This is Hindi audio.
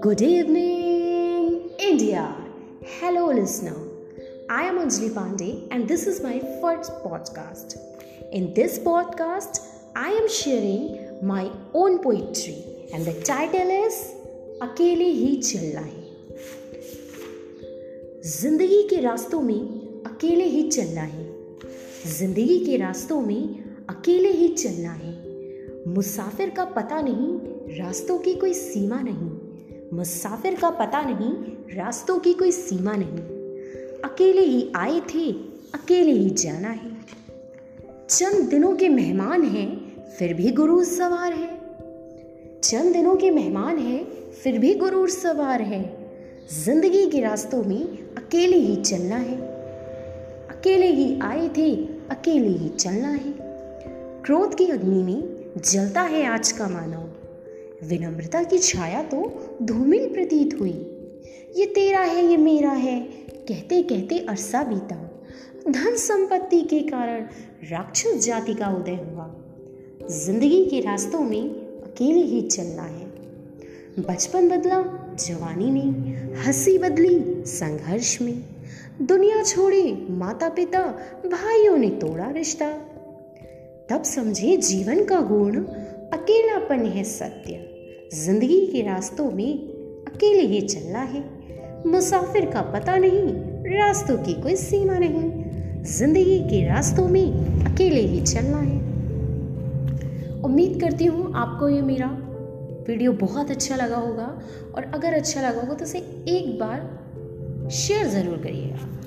Good evening, India. Hello, listener. I am Anjali Pandey, and this is my first podcast. In this podcast, I am sharing my own poetry, and the title is अकेले ही चलना है ज़िंदगी के रास्तों में अकेले ही चलना है ज़िंदगी के रास्तों में अकेले ही चलना है मुसाफिर का पता नहीं, रास्तों की कोई सीमा नहीं। मुसाफिर का पता नहीं, रास्तों की कोई सीमा नहीं। अकेले ही आए थे, अकेले ही जाना है। चंद दिनों के मेहमान हैं, फिर भी गुरूर सवार है। चंद दिनों के मेहमान हैं, फिर भी गुरूर सवार है। ज़िंदगी के रास्तों में अकेले ही चलना है। अकेले ही आए थे, अकेले ही चलना है। क्रोध की अग्नि में जलता है आज का मानव। विनम्रता की छाया तो धूमिल प्रतीत हुई। ये तेरा है, ये मेरा है कहते कहते अरसा बीता। धन संपत्ति के कारण राक्षस जाति का उदय हुआ। ज़िंदगी के रास्तों में अकेले ही चलना है। बचपन बदला, जवानी में हँसी बदली, संघर्ष में। दुनिया छोड़े माता पिता भाइयों ने तोड़ा रिश्ता। तब समझे जीवन का गुण अकेलापन है सत्य। ज़िंदगी के रास्तों में अकेले ही चलना है। मुसाफिर का पता नहीं, रास्तों की कोई सीमा नहीं। ज़िंदगी के रास्तों में अकेले ही चलना है। उम्मीद करती हूँ आपको ये मेरा वीडियो बहुत अच्छा लगा होगा। और अगर अच्छा लगा होगा तो उसे एक बार शेयर ज़रूर करिएगा।